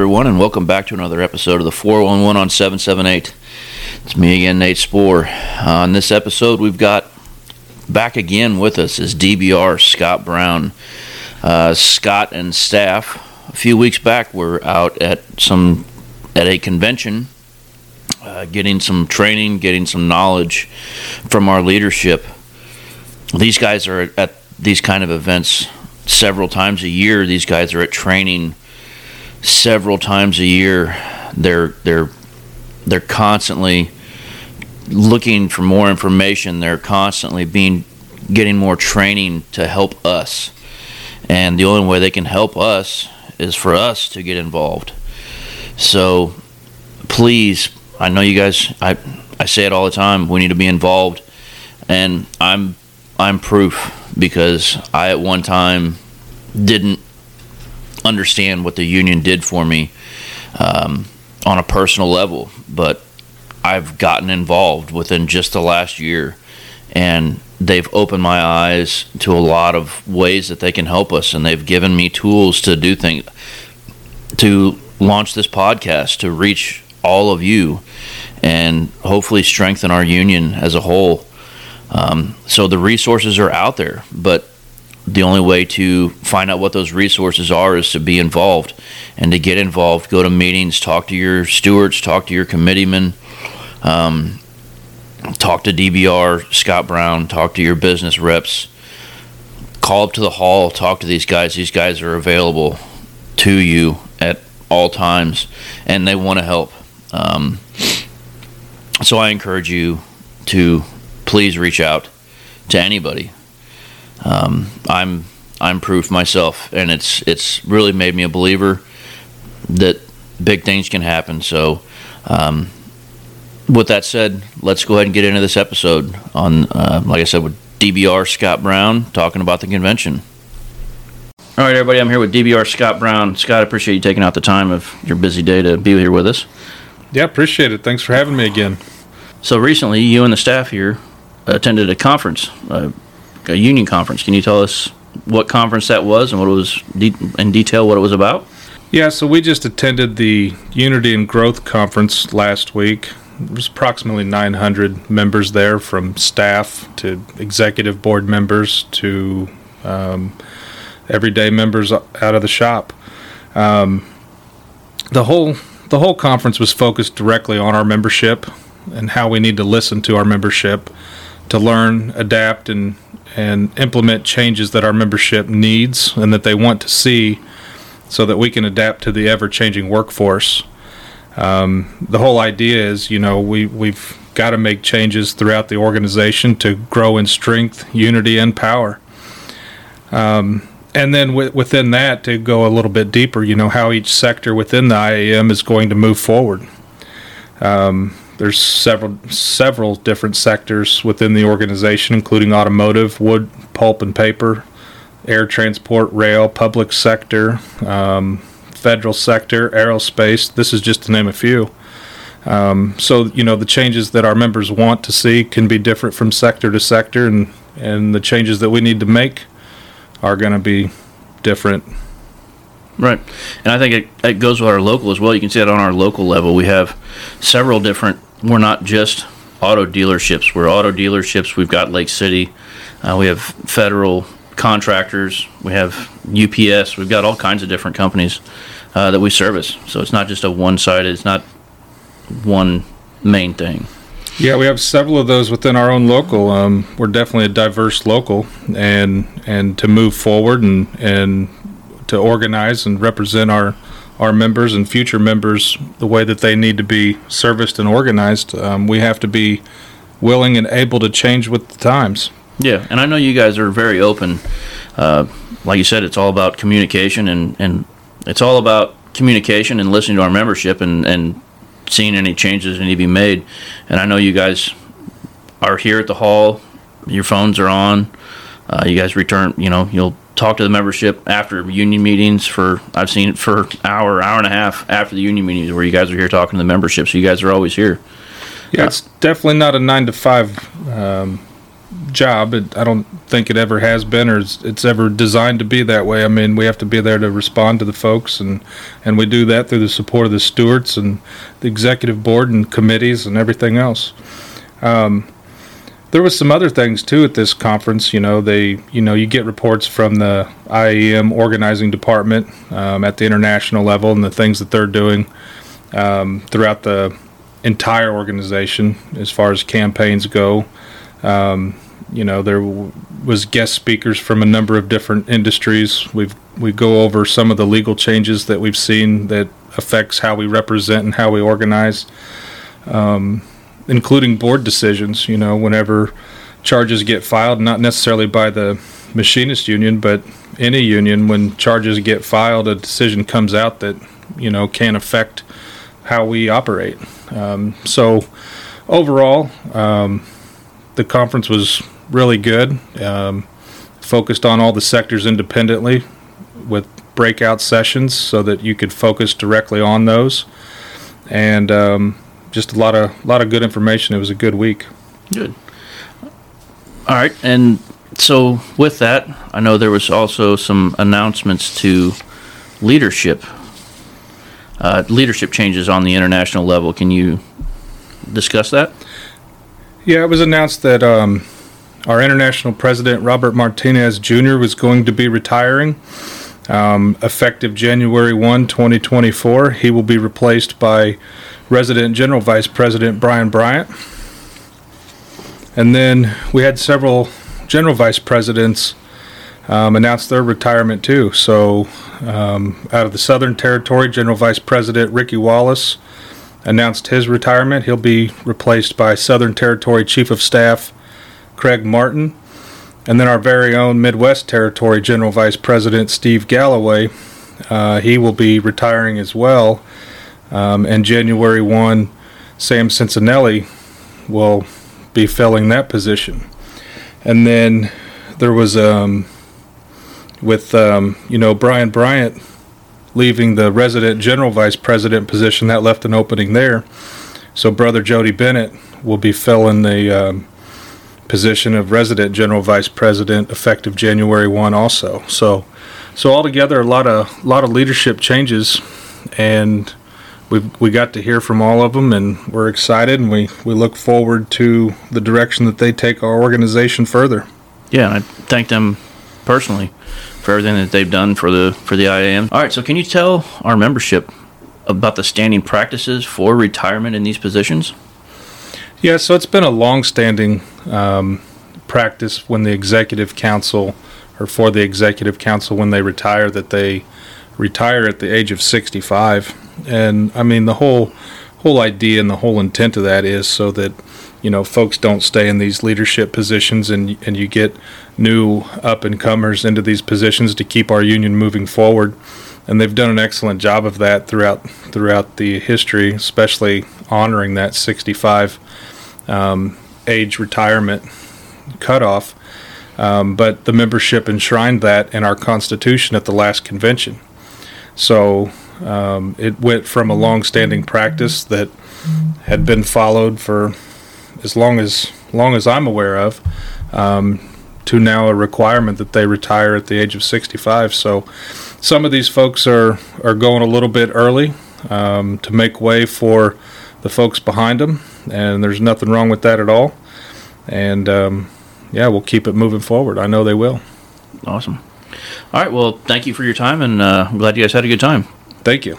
Everyone, and welcome back to another episode of the 411 on 778. It's me again, Nate Spoor. Uh, on this episode, we've got back again with us is DBR Scott Brown. Uh, Scott and staff, a few weeks back, were out at some at a convention, uh, getting some training, getting some knowledge from our leadership. These guys are at these kind of events several times a year. These guys are at training several times a year. They're they're they're constantly looking for more information. They're constantly being getting more training to help us. And the only way they can help us is for us to get involved. So please, I know you guys I I say it all the time, we need to be involved. And I'm I'm proof because I at one time didn't understand what the union did for me um, on a personal level, but I've gotten involved within just the last year, and they've opened my eyes to a lot of ways that they can help us, and they've given me tools to do things, to launch this podcast, to reach all of you, and hopefully strengthen our union as a whole. Um, so the resources are out there, but the only way to find out what those resources are is to be involved. And to get involved, go to meetings, talk to your stewards, talk to your committeemen, um, talk to DBR, Scott Brown, talk to your business reps, call up to the hall, talk to these guys. These guys are available to you at all times, and they want to help. Um, so I encourage you to please reach out to anybody um, I'm I'm proof myself, and it's it's really made me a believer that big things can happen. So, um, with that said, let's go ahead and get into this episode on, uh, like I said, with DBR Scott Brown talking about the convention. All right, everybody, I'm here with DBR Scott Brown. Scott, I appreciate you taking out the time of your busy day to be here with us. Yeah, appreciate it. Thanks for having me again. So recently, you and the staff here attended a conference. Uh, a union conference. Can you tell us what conference that was and what it was de- in detail what it was about? Yeah, so we just attended the Unity and Growth Conference last week. There's approximately 900 members there, from staff to executive board members to um, everyday members out of the shop. Um, the whole the whole conference was focused directly on our membership and how we need to listen to our membership to learn, adapt, and and implement changes that our membership needs and that they want to see so that we can adapt to the ever changing workforce. Um, the whole idea is, you know, we, we've got to make changes throughout the organization to grow in strength, unity, and power. Um, and then w- within that, to go a little bit deeper, you know, how each sector within the IAM is going to move forward. Um, there's several several different sectors within the organization, including automotive, wood, pulp and paper, air transport, rail, public sector, um, federal sector, aerospace. This is just to name a few. Um, so you know the changes that our members want to see can be different from sector to sector, and and the changes that we need to make are going to be different. Right, and I think it, it goes with our local as well. You can see that on our local level. We have several different we're not just auto dealerships. We're auto dealerships. We've got Lake City. Uh, we have federal contractors. We have UPS. We've got all kinds of different companies uh, that we service. So it's not just a one-sided. It's not one main thing. Yeah, we have several of those within our own local. Um, we're definitely a diverse local, and and to move forward and and to organize and represent our our members and future members the way that they need to be serviced and organized. Um, we have to be willing and able to change with the times. Yeah, and I know you guys are very open. Uh, like you said, it's all about communication and, and it's all about communication and listening to our membership and, and seeing any changes that need to be made. And I know you guys are here at the hall. Your phones are on. Uh, you guys return. You know, you'll talk to the membership after union meetings for I've seen it for hour, hour and a half after the union meetings where you guys are here talking to the membership. So you guys are always here. Yeah, it's definitely not a nine to five um, job. It, I don't think it ever has been or it's, it's ever designed to be that way. I mean, we have to be there to respond to the folks, and, and we do that through the support of the stewards and the executive board and committees and everything else. Um, there was some other things too at this conference. You know, they, you know, you get reports from the IAM organizing department um, at the international level and the things that they're doing um, throughout the entire organization as far as campaigns go. Um, you know, there w- was guest speakers from a number of different industries. We've we go over some of the legal changes that we've seen that affects how we represent and how we organize, um, including board decisions. You know, whenever charges get filed, not necessarily by the machinist union, but any union, when charges get filed, a decision comes out that you know can affect how we operate. Um, so overall, um, the conference was really good. Um, focused on all the sectors independently with breakout sessions so that you could focus directly on those, and um, just a lot of lot of good information. It was a good week. Good. All right, and so with that, I know there was also some announcements to leadership, uh, leadership changes on the international level. Can you discuss that? Yeah, it was announced that um, our international president, Robert Martinez Jr., was going to be retiring um, effective January 1, 2024. He will be replaced by resident General Vice President Brian Bryant. And then we had several General Vice Presidents um, announce their retirement too. So, um, out of the Southern Territory, General Vice President Ricky Wallace announced his retirement. He'll be replaced by Southern Territory Chief of Staff Craig Martin. And then our very own Midwest Territory General Vice President Steve Galloway. Uh, he will be retiring as well. Um, and January 1, Sam Cicinelli will be filling that position. And then there was, um, with, um, you know, Brian Bryant leaving the resident general vice president position, that left an opening there. So, Brother Jody Bennett will be filling the um, position of resident general vice president effective January 1 also. So, so altogether, a lot of lot of leadership changes, and we we got to hear from all of them, and we're excited, and we we look forward to the direction that they take our organization further. Yeah, and I thank them personally for everything that they've done for the for the IAM. All right, so can you tell our membership about the standing practices for retirement in these positions? Yeah, so it's been a long-standing um, practice when the executive council, or for the executive council when they retire, that they retire at the age of 65. And I mean, the whole whole idea and the whole intent of that is so that you know folks don't stay in these leadership positions and and you get new up and comers into these positions to keep our union moving forward. And they've done an excellent job of that throughout throughout the history especially honoring that 65 um, age retirement cutoff. Um, but the membership enshrined that in our constitution at the last convention. So um, it went from a long-standing practice that had been followed for as long as long as I'm aware of, um, to now a requirement that they retire at the age of 65. So some of these folks are are going a little bit early um, to make way for the folks behind them, and there's nothing wrong with that at all. And um, yeah, we'll keep it moving forward. I know they will. Awesome. All right. Well, thank you for your time, and uh, I'm glad you guys had a good time. Thank you.